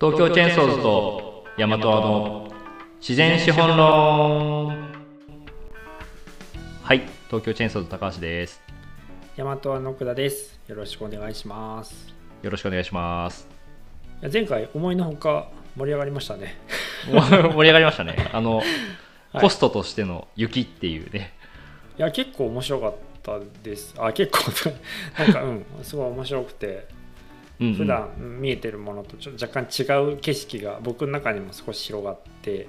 東京チェーンソーズとヤマトアの自然資本論はい東京チェーンソーズ高橋です大和は野倉です。よろしくお願いします。よろしくお願いします前回思いのほか盛り上がりましたね。盛り上がりましたねあの、はいコストとしての雪っていうねいや結構面白かったです。あ結構なんかうんすごい面白くてうんうん。普段見えてるものとちょっと若干違う景色が僕の中にも少し広がって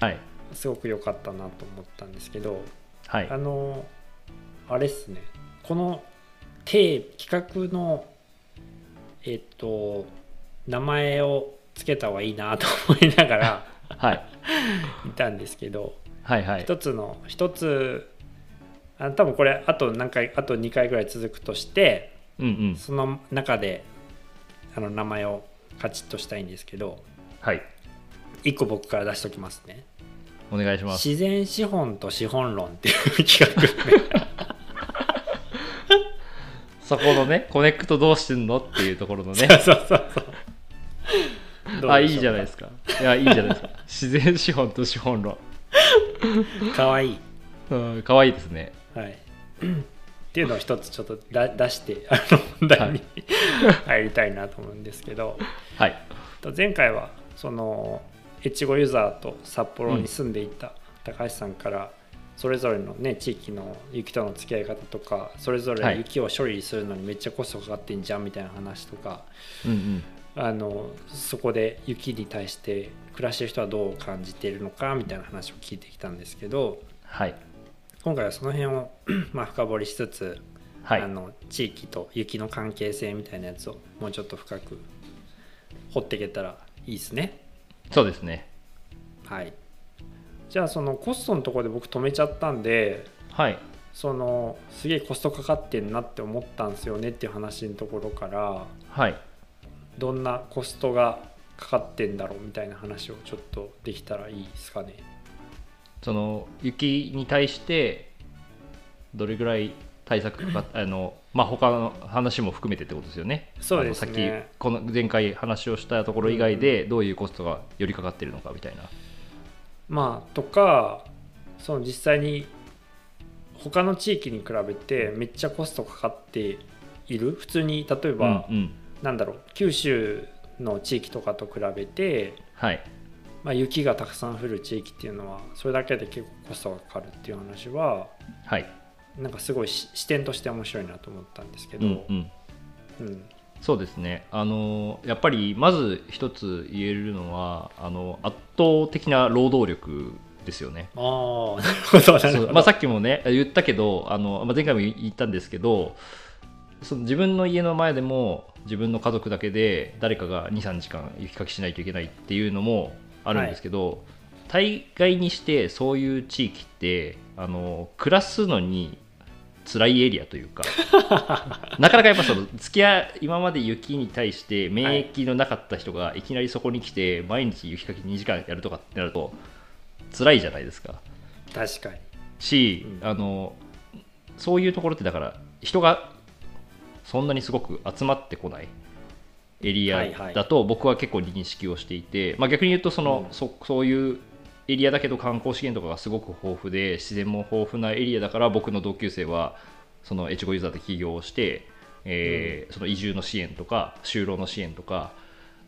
はい。すごく良かったなと思ったんですけどはい。あのあれっすね。この企画のえっと名前をつけた方がいいなと思いながら はい。いたんですけどはいはい。一つの一つあ多分これあと何回あと2回ぐらい続くとしてうんうん。その中であの名前をカチッとしたいんですけどはい。1個僕から出しておきますね。お願いします。自然資本と資本論っていう企画 そこのねコネクトどうしてんのっていうところのね。そうそうそうあいいじゃないですか。いやいいじゃないですか。自然資本と資本論。かわい。いうんかわいいですね。はいっていうのを一つちょっとだ出して あの本題に入りたいなと思うんですけど。はい。と前回はその越後ユーザーと札幌に住んでいた高橋さんからそれぞれのね地域の雪との付き合い方とかそれぞはい。れ雪を処理するのにめっちゃコストかかってんじゃんみたいな話とか、うんうん。あのそこで雪に対して暮らしてる人はどう感じているのかみたいな話を聞いてきたんですけど。はい今回はその辺を まあ深掘りしつつ、はい。あの地域と雪の関係性みたいなやつをもうちょっと深く掘っていけたらいいですね。そうですね。はい、じゃあそのコストのところで僕止めちゃったんではい。そのすげえコストかかってんなって思ったんですよねっていう話のところからはい。どんなコストがかかってんだろうみたいな話をちょっとできたらいいですかね。その雪に対してどれぐらい対策かかっあのまあ他の話も含めてってことですよね。そうですあのさっねきこの前回話をしたところ以外でどういうコストが寄りかかってるのかみたいな。まあとかその実際に他の地域に比べてめっちゃコストかかっている？普通に例えば、うんうん。なんだろう九州の地域とかと比べて、はいまあ、雪がたくさん降る地域っていうのはそれだけで結構コストがかかるっていう話ははい。なんかすごいし視点として面白いなと思ったんですけど、うんうん。うん。そうですね。あのやっぱりまず一つ言えるのはあの圧倒的な労働力ですよね。あまあ、さっきもね言ったけどあの、まあ、前回も言ったんですけどその自分の家の前でも自分の家族だけで誰かが23時間雪かきしないといけないっていうのもあるんですけど、大概にしてそういう地域ってあの暮らすのに辛いエリアというか なかなかやっぱその付き合い今まで雪に対して免疫のなかった人がいきなりそこに来て毎日雪かき2時間やるとかってなると辛いじゃないですか。確かに。し、うん。あのそういうところってだから人がそんなにすごく集まってこないエリアだと僕は結構認識をしていて、まあ、逆に言うとその、うん。そそういうエリアだけど観光資源とかがすごく豊富で自然も豊富なエリアだから僕の同級生はその越後ユーザーで起業をして、えーその移住の支援とか就労の支援とか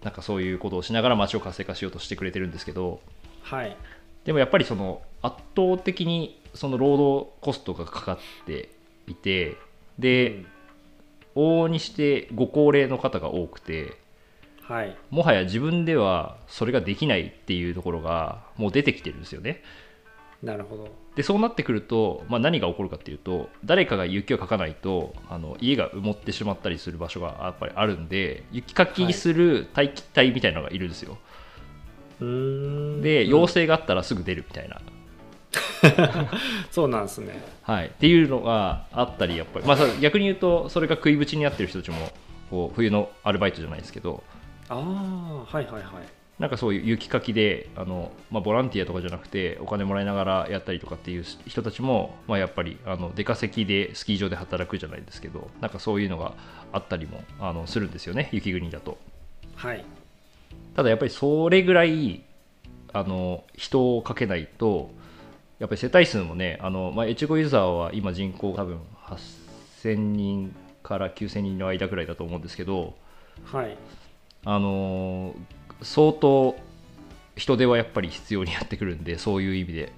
なんかそういうことをしながら街を活性化しようとしてくれてるんですけど、はい。でもやっぱりその圧倒的にその労働コストがかかっていてで、うん往々にしてご高齢の方が多くてはいもはや自分ではそれができないっていうところがもう出てきてるんですよね。なるほどでそうなってくると、まあ、何が起こるかっていうと誰かが雪をかかないとあの家が埋もってしまったりする場所がやっぱりあるんで雪かきする待機隊みたいなのがいるんですよ。うーんで要請があったらすぐ出るみたいな。そうなんですね。はい、っていうのがあったりやっぱり、まあ、さ逆に言うとそれが食いぶちになってる人たちもこう冬のアルバイトじゃないですけど。ああはいはいはい。なんかそういう雪かきであの、まあ、ボランティアとかじゃなくてお金もらいながらやったりとかっていう人たちも、まあ、やっぱりあの出稼ぎでスキー場で働くじゃないですけどなんかそういうのがあったりもあのするんですよね。雪国だと。はい。ただやっぱりそれぐらいあの人をかけないとやっぱり世帯数もねあの、まあ、越後ユーザーは今人口多分8000人から9000人の間ぐらいだと思うんですけどはい。あの相当人手はやっぱり必要になってくるんでそういう意味で。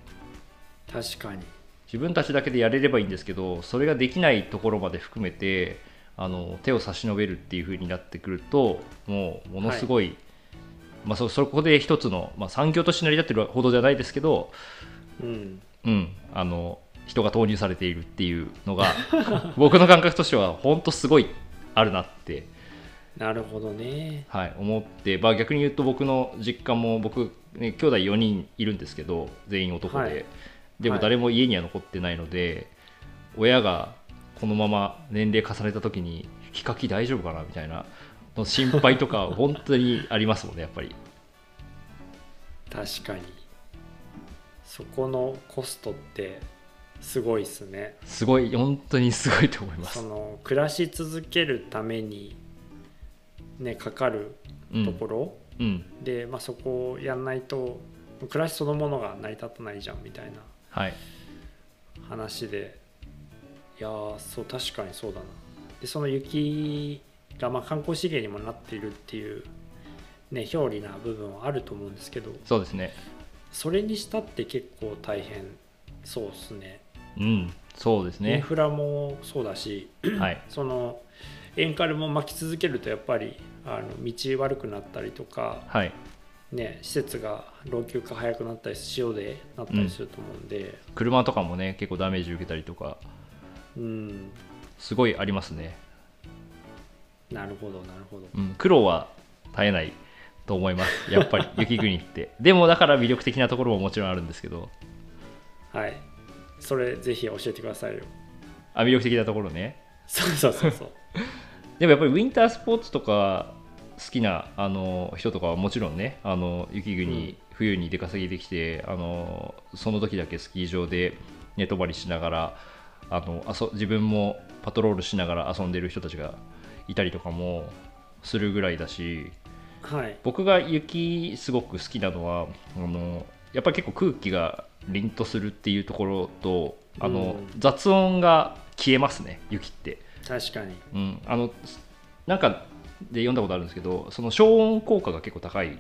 確かに。自分たちだけでやれればいいんですけどそれができないところまで含めてあの手を差し伸べるっていう風になってくるともうものすごい、まあ、そそこで一つの、まあ、産業として成り立ってるほどじゃないですけど、うん。うん、あの人が投入されているっていうのが 僕の感覚としては本当すごいあるなって、なるほどね。はい、思って、まあ、逆に言うと僕の実家も僕、ね、兄弟4人いるんですけど全員男で、はい。でもはい。誰も家には残ってないので、親がこのまま年齢重ねた時にヒカキ大丈夫かなみたいなの心配とか本当にありますもんねやっぱり。確かにそこのコストってすごいっすね。すごい本当にすごいと思います。その暮らし続けるためにねかかるうんところ、うん。で、まあ、そこをやんないと暮らしそのものが成り立たないじゃんみたいなはい。話で。いやーそう確かにそうだな。でその雪がまあ観光資源にもなっているっていうね表裏な部分はあると思うんですけど。そうですねそれにしたって結構大変そうですね。うんそうですインねフラもそうだしはい。そのエンカルも巻き続けるとやっぱりあの道悪くなったりとか、はい。ね、施設が老朽化早くなったり塩でなったりすると思うんで、車とかもね結構ダメージ受けたりとかうん、すごいありますね、なるほどなるほど。うん、苦労は絶えないと思います。やっぱり 雪国って。でもだから魅力的なところももちろんあるんですけど。はい。それぜひ教えてくださいよ。あ魅力的なところね。そうそうそうそう。でもやっぱりウィンタースポーツとか好きなあの人とかはもちろんねあの雪国、うん。冬に出稼ぎできてあのその時だけスキー場で寝泊まりしながらあのあそ自分もパトロールしながら遊んでる人たちがいたりとかもするぐらいだしはい。僕が雪すごく好きなのはあのやっぱり結構空気が凛とするっていうところとあの、うん。雑音が消えますね雪って。確かに。うん、あのなんかで読んだことあるんですけどその消音効果が結構高い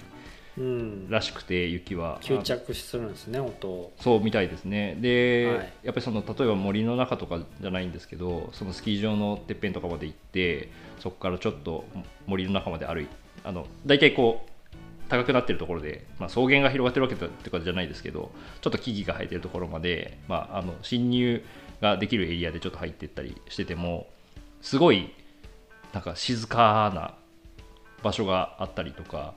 うん。らしくて雪は。吸着するんですね音そうみたいですね。で、はい。やっぱりその例えば森の中とかじゃないんですけどそのスキー場のてっぺんとかまで行ってそこからちょっと森の中まで歩いあの大体こう高くなってるところで、まあ、草原が広がってるわけとかじゃないですけどちょっと木々が生えてるところまで、まあ、あの侵入ができるエリアでちょっと入っていったりしててもすごいなんか静かな場所があったりとか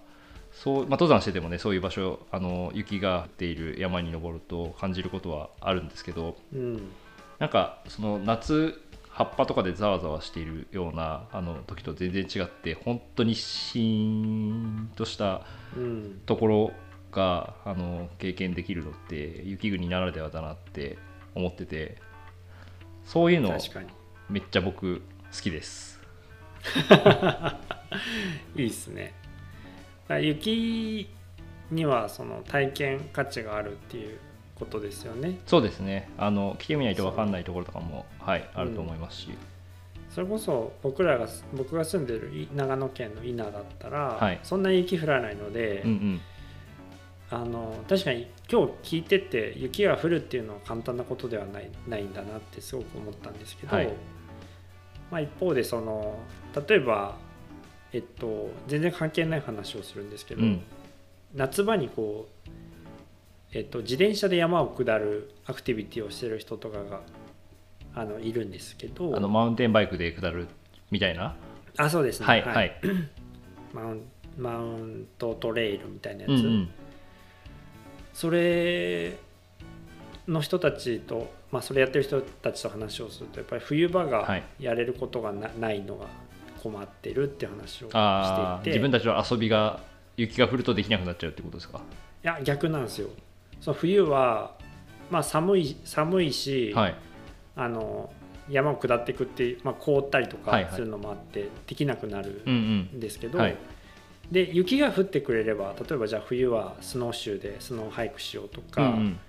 そう、まあ、登山しててもねそういう場所あの雪が降っている山に登ると感じることはあるんですけどうん。なんかその夏葉っぱとかでざわざわしているようなあの時と全然違って本当にシーンとしたうんところがあの経験できるのって雪国ならではだなって思っててそういうのめっちゃ僕好きです。いいっすね雪にはその体験価値があるっていうことですよね。そうですね。あの来てみないと分かんないところとかも、はい、あると思いますし、それこそ僕らが僕が住んでるい長野県の伊那だったら、はい。そんな雪降らないので、うんうん。あの確かに今日聞いてて雪が降るっていうのは簡単なことではないないんだなってすごく思ったんですけど、はい。まあ、一方でその例えば、えっと、全然関係ない話をするんですけど、うん。夏場にこう、えっと、自転車で山を下るアクティビティをしてる人とかがあのいるんですけど。あのマウンテンバイクで下るみたいな、あそうですね。はいはい、マウンマウントトレイルみたいなやつ、うんうん。それの人たちと、まあ、それやってる人たちと話をするとやっぱり冬場がはい。やれることがな,、ないのが困ってるって話をあしていてー自分たちの遊びが雪が降るとできなくなっちゃうってことですか？いや逆なんですよその冬は、まあ、寒い寒いし、はい。あの山を下っていくってまあ、凍ったりとかするのもあって、できなくなるうんですけど、はい。で雪が降ってくれれば例えばじゃあ冬はスノーシューでスノーハイクしようとか、うんうん。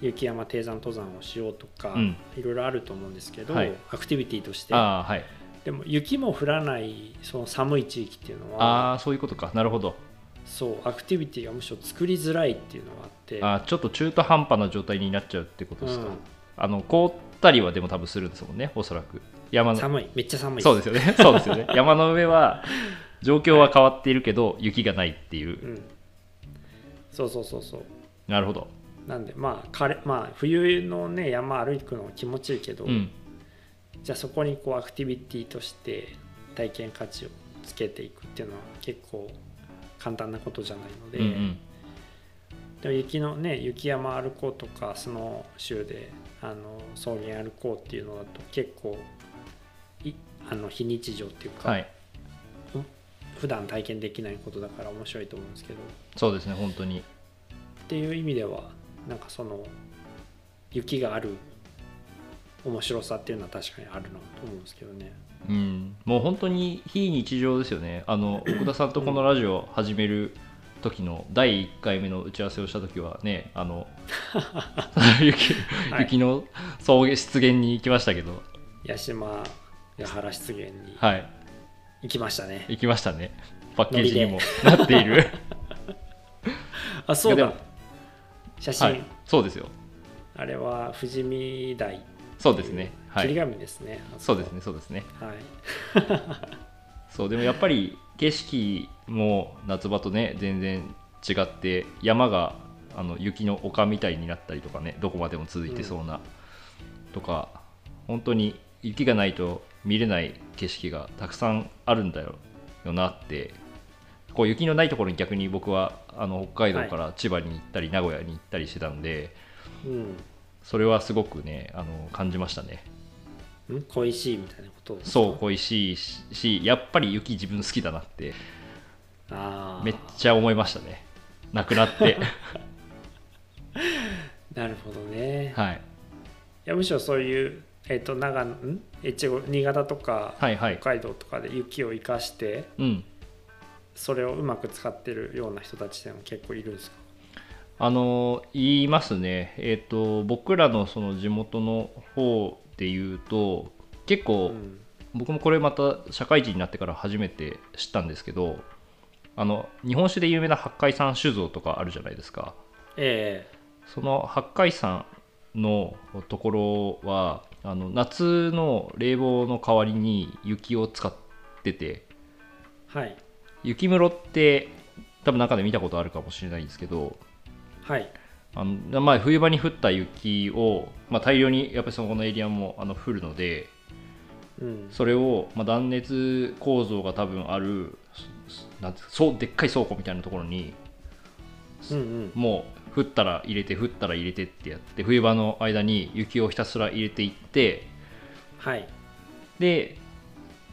雪山低山登山をしようとか、うん。いろいろあると思うんですけど、はい。アクティビティとして。はい。でも雪も降らないその寒い地域っていうのはああそういうことか。なるほどそうアクティビティがむしろ作りづらいっていうのがあって。あーちょっと中途半端な状態になっちゃうってことですか、うん。あの凍ったりはでも多分するんですもんねおそらく。山の寒い。めっちゃ寒い。そうですよね。そうですよね。山の上は状況は変わっているけど、雪がないっていう。うん、そうそうそうそう。なるほど。なんでまあ彼まあ冬のね山歩くのは気持ちいいけど、うん。じゃあそこにこうアクティビティとして体験価値をつけていくっていうのは結構簡単なことじゃないので、うんうん。でも雪のね雪山歩こうとかスノーシューであの草原歩こうっていうのだと結構いあの非日常っていうか、はい。普段体験できないことだから面白いと思うんですけど。そうですね本当に。っていう意味ではなんかその雪がある面白さっていうのは確かにあるなと思うんですけどね。うん。もう本当に非日常ですよね。あの 奥田さんとこのラジオ始める時の第1回目の打ち合わせをした時はねあの 雪はい。雪の草原湿原に行きましたけど。八島八原湿原にはい。行きましたね。行きましたね。パッケージにもなっている。あそうだ。写真、はい。そうですよ。あれは富士見台そうですねはい霧ヶ峰ですね。そうですねそうですねはい。そうでもやっぱり景色も夏場とね全然違って山があの雪の丘みたいになったりとかねどこまでも続いてそうな、とか本当に雪がないと見れない景色がたくさんあるんだよよなってこう雪のないところに逆に僕はあの北海道から千葉に行ったり、名古屋に行ったりしてたんでうん。それはすごくねあの感じましたね。ん？恋しいみたいなことそう恋しいししやっぱり雪自分好きだなってああ。めっちゃ思いましたね。なくなって。なるほどね。いはい。やむしろそういう、えっ、と、長野、ん？越後、新潟とか、はいはい。北海道とかで雪を生かして、うん。それをうまく使ってるような人たちでも結構いるんですか？あの言いますねえっ、と僕らのその地元の方で言うと結構、うん。僕もこれまた社会人になってから初めて知ったんですけどあの日本酒で有名な八海山酒造とかあるじゃないですかえその八海山のところはあの夏の冷房の代わりに雪を使っててえはい。雪室って多分中で見たことあるかもしれないんですけどはい。あの、まあ、冬場に降った雪を、まあ、大量にやっぱりそこのエリアもあの降るのでうん。それを、まあ、断熱構造が多分あるすなんそうでっかい倉庫みたいなところにうんうん。もう降ったら入れて降ったら入れてってやって冬場の間に雪をひたすら入れていってはい。で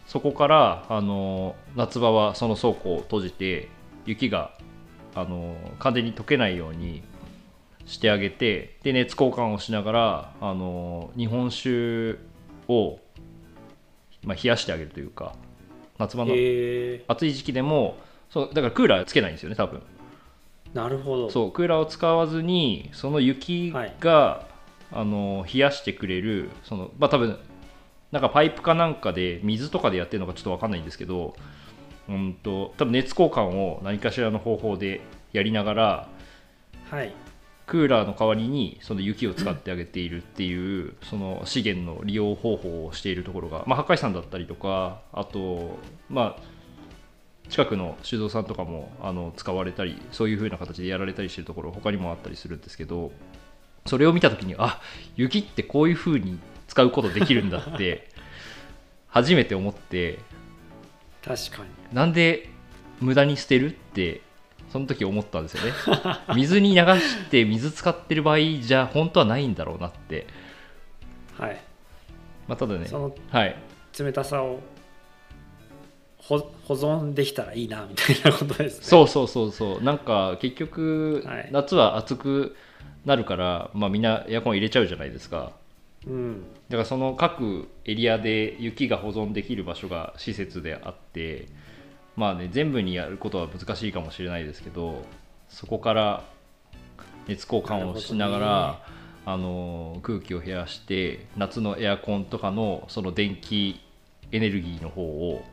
そこからあの夏場はその倉庫を閉じて雪があの完全に溶けないようにしてあげてで熱交換をしながらあの日本酒を、まあ、冷やしてあげるというか夏場のえ。暑い時期でもそうだからクーラーつけないんですよね多分。ー、なるほど。そうクーラーを使わずにその雪が、あの冷やしてくれるそのまあ多分なんかパイプかなんかで水とかでやってるのかちょっと分かんないんですけどうんと多分熱交換を何かしらの方法でやりながらはい。クーラーの代わりにその雪を使ってあげているっていうその資源の利用方法をしているところが、まあ、八海山だったりとかあとまあ近くの酒造さんとかもあの使われたりそういう風な形でやられたりしてるところ他にもあったりするんですけどそれを見た時にあ雪ってこういう風に使うことできるんだって初めて思って確かに。なんで無駄に捨てるってその時思ったんですよね。水に流して水使ってる場合じゃ本当はないんだろうなって、はい。まあ、ただね。そのはい。冷たさを保保存できたらいいなみたいなことですね。そうそうそうそう。なんか結局、はい。夏は暑くなるから、まあ、みんなエアコン入れちゃうじゃないですか。うん。だからその各エリアで雪が保存できる場所が施設であって、まあね全部にやることは難しいかもしれないですけどそこから熱交換をしながらなるあの空気を減らして夏のエアコンとかのその電気エネルギーの方を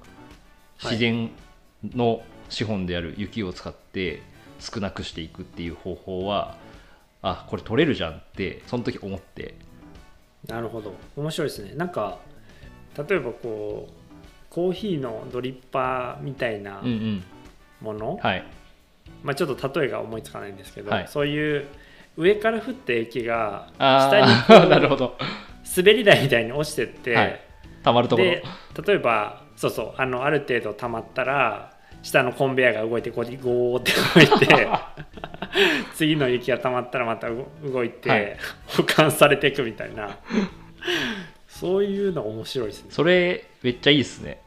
はい自然の資本である雪を使って少なくしていくっていう方法はあこれ取れるじゃんってその時思って。なるほど。面白いですね。なんか例えばこうコーヒーのドリッパーみたいなうんうん。もの、はい。まあ、ちょっと例えが思いつかないんですけど、はい。そういう上から降った雪があ下に なるほど。滑り台みたいに落ちてって、はい。たまるところ。で例えばそうそうあのある程度溜まったら下のコンベヤーが動いてゴリゴーって動いて 次の雪が溜まったらまた動動いて、はい。保管されていくみたいな。そういうの面白いですね。それめっちゃいいですね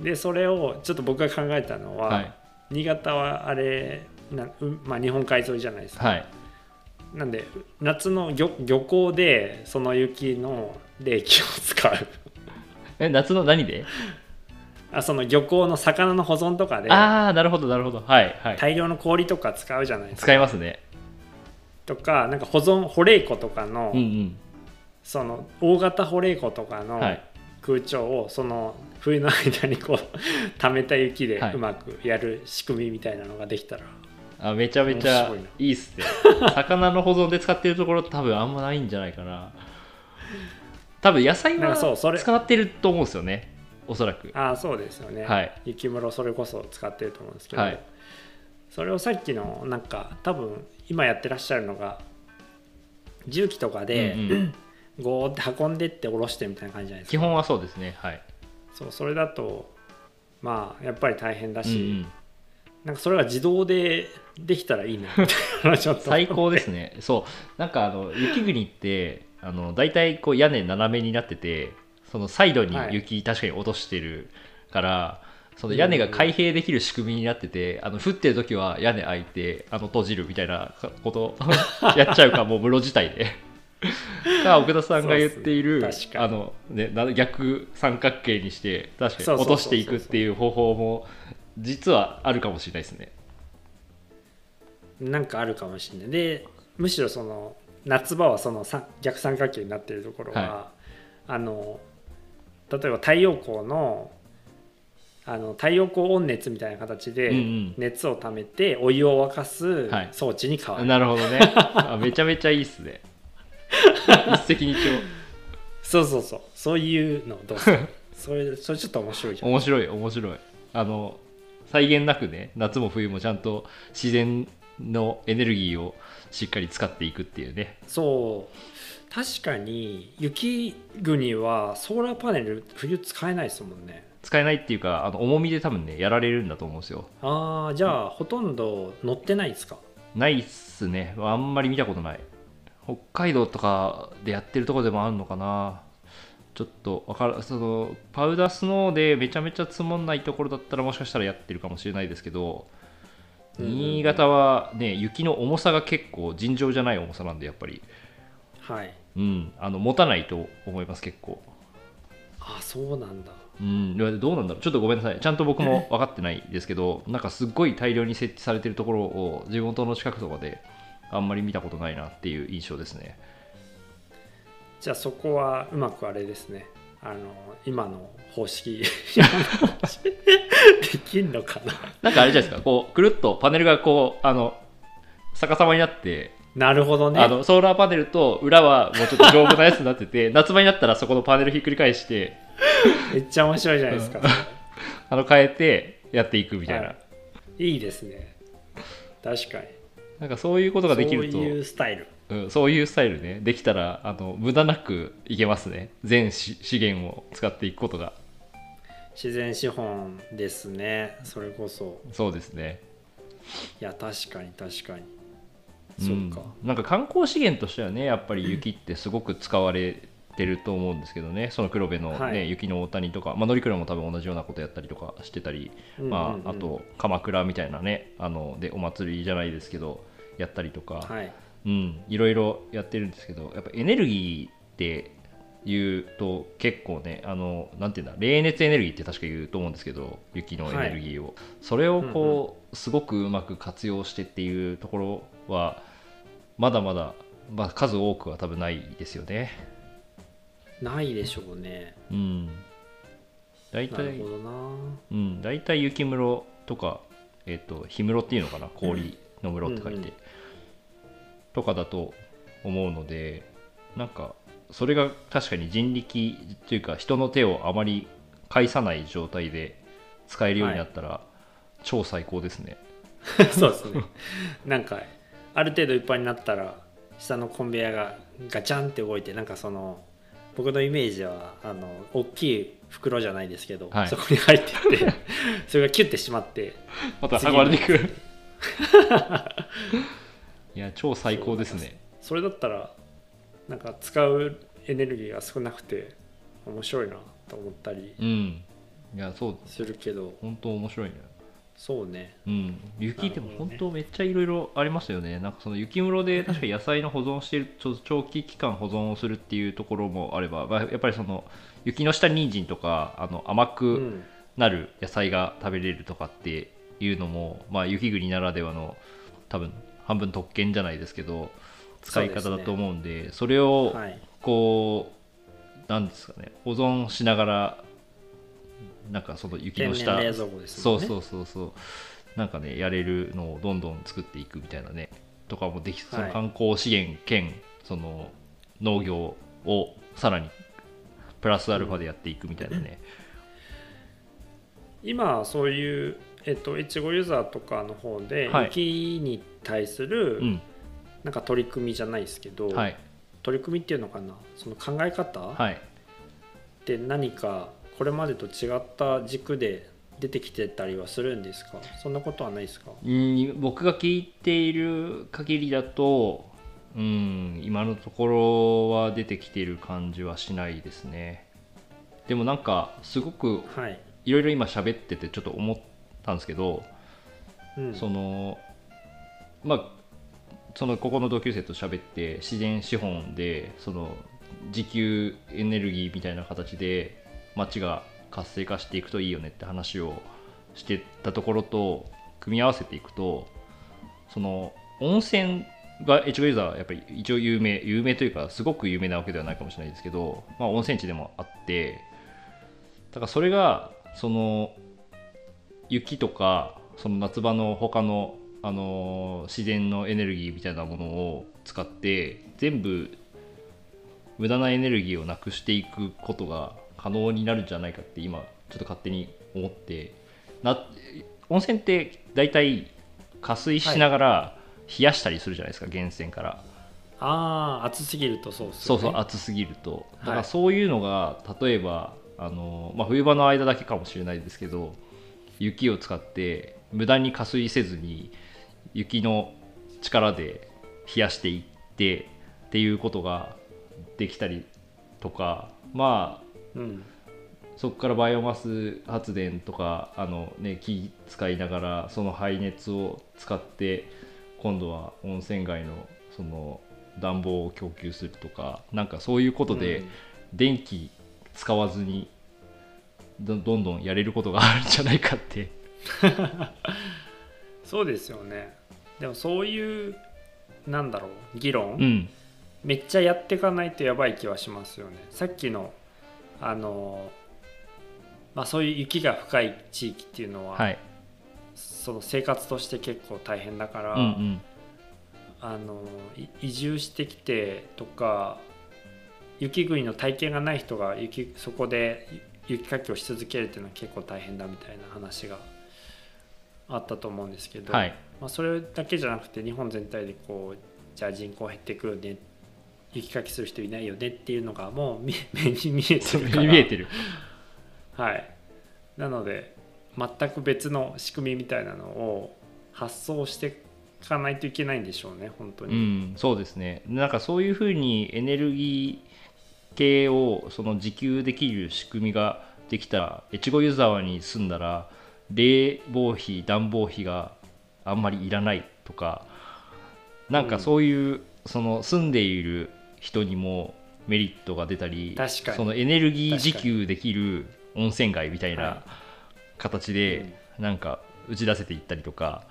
でそれをちょっと僕が考えたのは、はい。新潟はあれな、うまあ、日本海沿いじゃないですか、はい。なんで夏の漁漁港でその雪の冷気を使う。え夏の何で？あその漁港の魚の保存とかでああなるほどなるほど。はいはい。大量の氷とか使うじゃないですか。使いますね。とかなんか保存保冷庫とかの、うんうん。その大型保冷庫とかのはい空調をその冬の間にこう溜めた雪ではい。うまくやる仕組みみたいなのができたら、あめちゃめちゃいな。いいっすね。魚の保存で使ってるところ多分あんまないんじゃないかな。多分野菜は使ってると思うんですよね。おそらく。ああそうですよね、はい。雪室それこそ使ってると思うんですけど、はい。それをさっきのなんか多分今やってらっしゃるのが重機とかで、うんうんゴーって運んでって下ろしてみたいな感じじゃないですか。基本はそうですねはい、そうそれだとまあやっぱり大変だうんうし、ん、なんかそれが自動でできたらいいなみたいなちょっと最高ですね。そう。なんかあの雪国ってあの大体こう屋根斜めになっててそのサイドに雪確かに落としてるから、その屋根が開閉できる仕組みになってて、あの降ってる時は屋根開いてあの閉じるみたいなこと やっちゃうかもう室自体で。か奥田さんが言っているあの、ね、な逆三角形にして確かに落としていくっていう方法も実はあるかもしれないですね。なんかあるかもしれない。でむしろその夏場はそのさ逆三角形になってるところは、はあの例えば太陽光のあの太陽光温熱みたいな形でうんうん。熱をためてお湯を沸かすはい。装置に変わる、なるほどね。あめちゃめちゃいいっすね 一石二鳥。そうそうそう。そういうのどうする？それそれちょっと面白いじゃん。面白い面白い。あの際限なくね夏も冬もちゃんと自然のエネルギーをしっかり使っていくっていうね。そう。確かに雪国はソーラーパネル冬使えないですもんね。使えないっていうかあの重みで多分ねやられるんだと思うんですよ。ああじゃあほとんど乗ってないですか？ないっすね。あんまり見たことない北海道とかでやってるとこでもあるのかな。ちょっとわからそのパウダースノーでめちゃめちゃ積もんないところだったらもしかしたらやってるかもしれないですけど新潟はね雪の重さが結構尋常じゃない重さなんでやっぱり。はい。うん。あの持たないと思います結構。あそうなんだ。うん。どうなんだろう。ちょっとごめんなさい。ちゃんと僕も分かってないですけどなんかすっごい大量に設置されてるところを地元の近くとかであんまり見たことないなっていう印象ですね。じゃあそこはうまくあれですね。あの今の方式 できんのかな。なんかあれじゃないですか。こうくるっとパネルがこうあの逆さまになって、なるほどね。あのソーラーパネルと裏はもうちょっと丈夫なやつになってて 夏場になったらそこのパネルひっくり返してめっちゃ面白いじゃないですか、あの変えてやっていくみたいな、はい。いいですね。確かになんかそういうことができると。そういうスタイル。うん、そういうスタイルね。できたらあの無駄なくいけますね。全資資源を使っていくことが。自然資本ですね。それこそ。そうですね。いや確かに確かに、うん。そっか。なんか観光資源としてはねやっぱり雪ってすごく使われてると思うんですけどね。その黒部の、ねはい。雪の大谷とか、まあ、乗鞍も多分同じようなことやったりとかしてたり、うんうんうん。まあ、あと鎌倉みたいなねあのでお祭りじゃないですけどやったりとか、はい。うん、いろいろやってるんですけどやっぱエネルギーって言うと結構ねあのなんていうんだ冷熱エネルギーって確か言うと思うんですけど雪のエネルギーを、それをこう、すごくうまく活用してっていうところはまだまだ、まあ、数多くは多分ないですよねないでしょうね。うん。大なる体ほどな。うん。大体雪室とかえっ、と氷室っていうのかな？氷の室って書いて、うんうんとかだと思うのでなんかそれが確かに人力というか人の手をあまり介さない状態で使えるようになったら、超最高ですね。そうですね。なんかある程度いっぱいになったら下のコンベヤがガチャンって動いてなんかその僕のイメージはあの大きい袋じゃないですけど、はい。そこに入ってって それがキュッてしまってまた運ばれていく。いや超最高ですね。それだったらなんか使うエネルギーが少なくて面白いなと思ったりうん。いやそう。するけど。本当面白いねそうね。うん、雪でも本当めっちゃいろいろありますよね。なんかその雪室で確か野菜の保存してるちょ長期期間保存をするっていうところもあれば、まあ、やっぱりその雪の下人参とかあの甘うくんなる野菜が食べれるとかっていうのも、まあ、雪国ならではの多分半分特権じゃないですけど使い方だと思うんでそれをはい。こうなんですかね保存しながらなんかその雪の下。ね。そうそうそうそう。なんかねやれるのをどんどん作っていくみたいなねとかもできそのはい観光資源兼その農業をさらにプラスアルファでやっていくみたいなね、今そういうえっと越後ユーザーとかの方ではい。雪に対するうん。なんか取り組みじゃないですけど、はい。取り組みっていうのかな？その考え方っはい。て何かこれまでと違った軸で出てきてたりはするんですか？そんなことはないですか？うん僕が聞いている限りだとうん今のところは出てきている感じはしないですね。でもなんかすごくはい、いろいろ今喋っててちょっと思ったんですけど、うん、そのまあそのここの同級生と喋って自然資本でその自給エネルギーみたいな形で街が活性化していくといいよねって話をしてたところと組み合わせていくとその温泉が越後ユーザーはやっぱり一応有名有名というかすごく有名なわけではないかもしれないですけど、まあ、温泉地でもあってだからそれがその雪とかその夏場の他の、あの自然のエネルギーみたいなものを使って全部無駄なエネルギーをなくしていくことが可能になるんじゃないかって今ちょっと勝手に思って。な温泉って大体加水しながら冷やしたりするじゃないですか、源泉から。ああ暑すぎるとそうそうよね。そう暑すぎると。だかはい。らそういうのが例えばあの、まあ、冬場の間だけかもしれないですけど雪を使って無駄に加水せずに雪の力で冷やしていってっていうことができたりとかまあうん。そこからバイオマス発電とかあの、ね、木使いながらその排熱を使って今度は温泉街のその暖房を供給するとかなんかそういうことでうん。電気使わずにどどんどんやれることがあるんじゃないかって。そうですよね。でもそういうなんだろう議論、うん。めっちゃやっていかないとやばい気はしますよね。さっきのあのまあそういう雪が深い地域っていうのは、はい。その生活として結構大変だから、うんうん。あのい移住してきてとか雪国の体験がない人が雪そこで雪かきをし続けるっていうのは結構大変だみたいな話があったと思うんですけど、はい。まあ、それだけじゃなくて日本全体でこうじゃあ人口減ってくるね雪かきする人いないよねっていうのがもう見 目に見えてるから。見えてるはい、なので全く別の仕組みみたいなのを発想していかないといけないんでしょうね本当うに。ん、そうですね。なんかそういうふうにエネルギー系をその自給できる仕組みができたら越後湯沢に住んだら冷房費暖房費があんまりいらないとかなんかそういう、その住んでいる人にもメリットが出たり確かに。そのエネルギー自給できる温泉街みたいはな形でなんか打ち出せていったりとか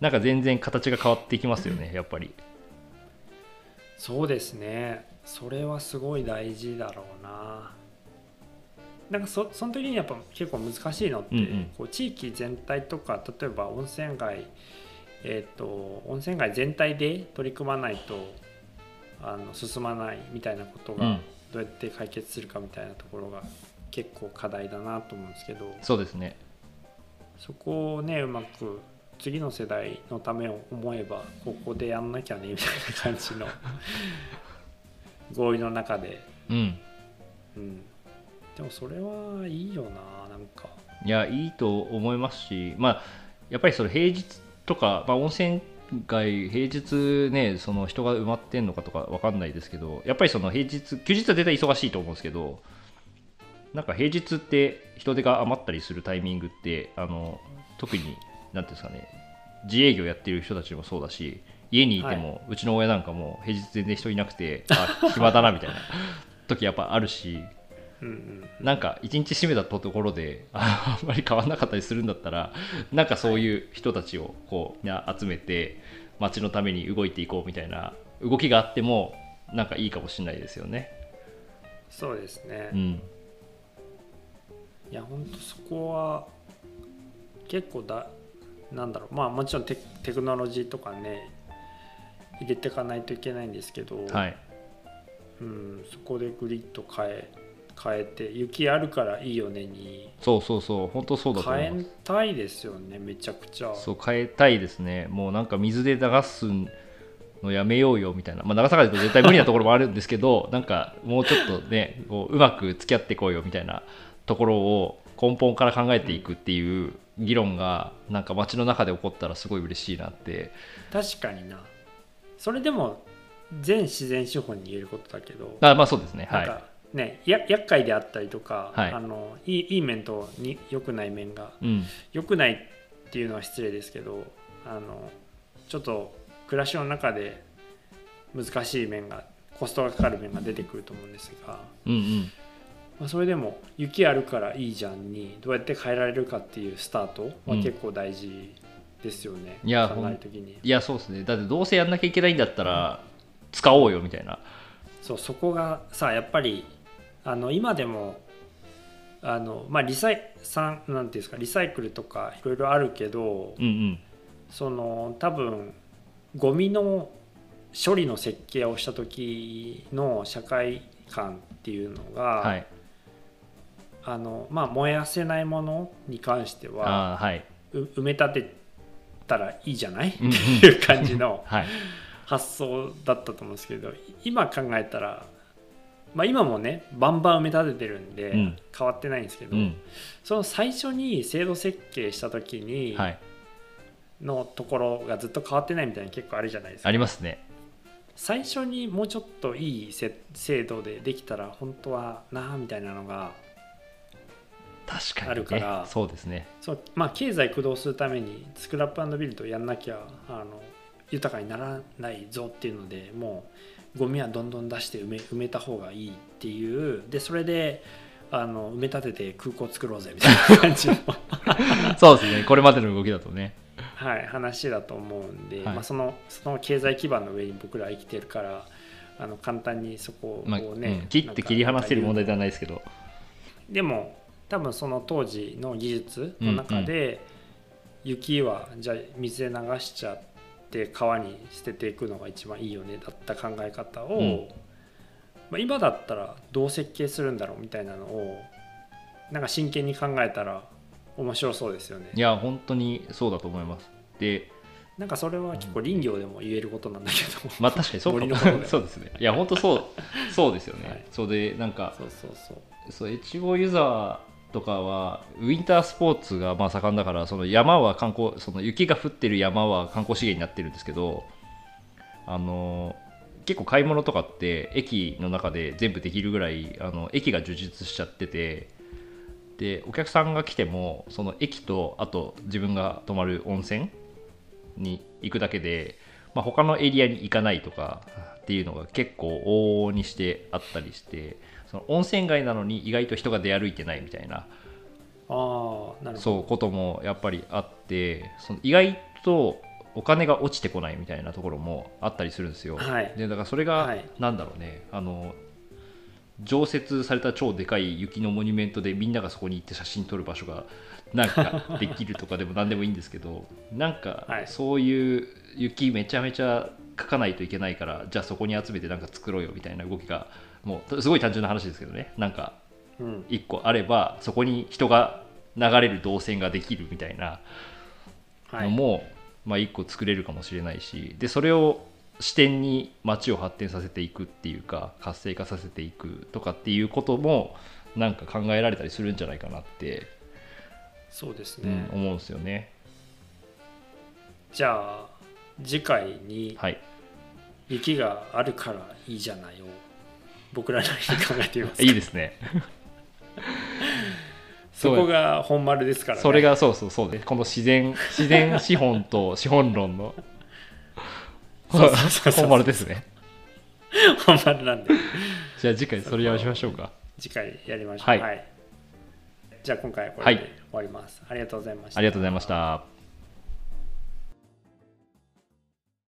なんか全然形が変わっていきますよね やっぱり。そうですね。それはすごい大事だろうな。なんかそその時にやっぱ結構難しいのって、うんうん。こう地域全体とか例えば温泉街えっ、と温泉街全体で取り組まないとあの進まないみたいなことがうん。どうやって解決するかみたいなところが結構課題だなと思うんですけどそうですね。そこをねうまく次の世代のためを思えばここでやんなきゃねみたいな感じの 合意の中で、うん。うん、でもそれはいいよななんか。いやいいと思いますしまあやっぱりそれ平日とか、まあ、温泉街平日ねその人が埋まってんのかとかわかんないですけどやっぱりその平日休日は絶対忙しいと思うんですけどなんか平日って人手が余ったりするタイミングってあの特に何ていうんですかね自営業やってる人たちもそうだし家にいても、うちの親なんかも平日全然人いなくてあ暇だなみたいな時やっぱあるしうんうんなんか一日閉めたところでああんまり変わんなかったりするんだったらなんかそういう人たちをこう集めて街のために動いていこうみたいな動きがあってもなんかいいかもしれないですよね。そうですね、いうん、やほんとそこは結構だなんだろう。まあもちろんテテクノロジーとかね入れていかないといけないんですけど、はい、うん、そこでグリッド変え変えて雪あるからいいよねに。そうそうそう本当そうだと思います。変え。たいですよねめちゃくちゃ。そう変えたいですね。もうなんか水で流すのやめようよみたいな、まあ、長さがだと絶対無理なところもあるんですけど なんかもうちょっとねこううまく付き合ってこうよみたいなところを根本から考えていくっていう議論がなんか街の中で起こったらすごい嬉しいなって。確かにな。それでも全自然資本に言えることだけど。あまあそうですね。はいねや厄介であったりとか、はい。あのいいいい面とに良くない面がうん。良くないっていうのは失礼ですけどあのちょっと暮らしの中で難しい面がコストがかかる面が出てくると思うんですが、うんうん。まあ、それでも雪あるからいいじゃんにどうやって変えられるかっていうスタートはうん。結構大事ですよね、いや考える時にいやそうですね。だってどうせやんなきゃいけないんだったら使おうよみたいな。そうそこがさやっぱりあの今でもあのまあリサイさんなんていうんですかリサイクルとかいろいろあるけどうんうん。その多分ゴミの処理の設計をした時の社会観っていうのが、はい。あのまあ、燃やせないものに関してははい。う埋め立てたらいいじゃない？ってうん。うんいう感じの はい。発想だったと思うんですけど今考えたら、まあ、今もねバンバン埋め立ててるんでうん。変わってないんですけど、うん。その最初に制度設計した時にはい。のところがずっと変わってないみたいなの結構あるじゃないですか。ありますね。最初にもうちょっといいせ制度でできたら本当はなあみたいなのが確かに、ね、あるからそうですね。そう、まあ、経済駆動するためにスクラップビルドやんなきゃあの豊かにならないぞっていうのでもうゴミはどんどん出して埋め埋めた方がいいっていうでそれであの埋め立てて空港作ろうぜみたいな感じの、そうですね。これまでの動きだとね。はい、話だと思うんで、はい。まあ、そのその経済基盤の上に僕らは生きてるからあの簡単にそこをまあね、うん。切って切り離せる問題ではないですけど。でも多分その当時の技術の中で、雪はじゃあ水で流しちゃって川に捨てていくのが一番いいよねだった考え方を、うん。まあ、今だったらどう設計するんだろうみたいなのをなんか真剣に考えたら面白そうですよね。い。や本当にそうだと思います。でなんかそれは結構林業でも言えることなんだけど、まあ確かにそうかも。そうですね。いや本当そうそうですよね、はい。それでなんかそうそうそう。そう越後湯沢とかはウィンタースポーツがまあ盛んだからその山は観光その雪が降ってる山は観光資源になってるんですけどあの結構買い物とかって駅の中で全部できるぐらいあの駅が充実しちゃっててでお客さんが来てもその駅とあと自分が泊まる温泉に行くだけで、まあ、他のエリアに行かないとかっていうのが結構往々にしてあったりしてその温泉街なのに意外と人が出歩いてないみたいな。ああなるほど。そうこともやっぱりあってその意外とお金が落ちてこないみたいなところもあったりするんですよ。はい。でだからそれがはい。なんだろうね、あの常設された超でかい雪のモニュメントでみんながそこに行って写真撮る場所がなんかできるとかでも何でもいいんですけどなんかはい。そういう雪めちゃめちゃ描かないといけないからじゃあそこに集めてなんか作ろうよみたいな動きがもうすごい単純な話ですけどね。なんかうん。1個あればそこに人が流れる動線ができるみたいなはい。のも、まあ、1個作れるかもしれないしでそれを視点に街を発展させていくっていうか活性化させていくとかっていうこともなんか考えられたりするんじゃないかなって、そうですね、うん思うんですよね。じゃあ次回にはい、雪があるからいいじゃないを僕らなりに考えてみます。かいいですね。そこが本丸ですからね。それがそうそうそうです。この自然自然資本と 資本論の。本丸ですね。本丸なんで。じゃあ次回それやりましょうか。次回やりましょう。はい。じゃあ今回はこはい。れで終わります、ありがとうございました。ありがとうございました。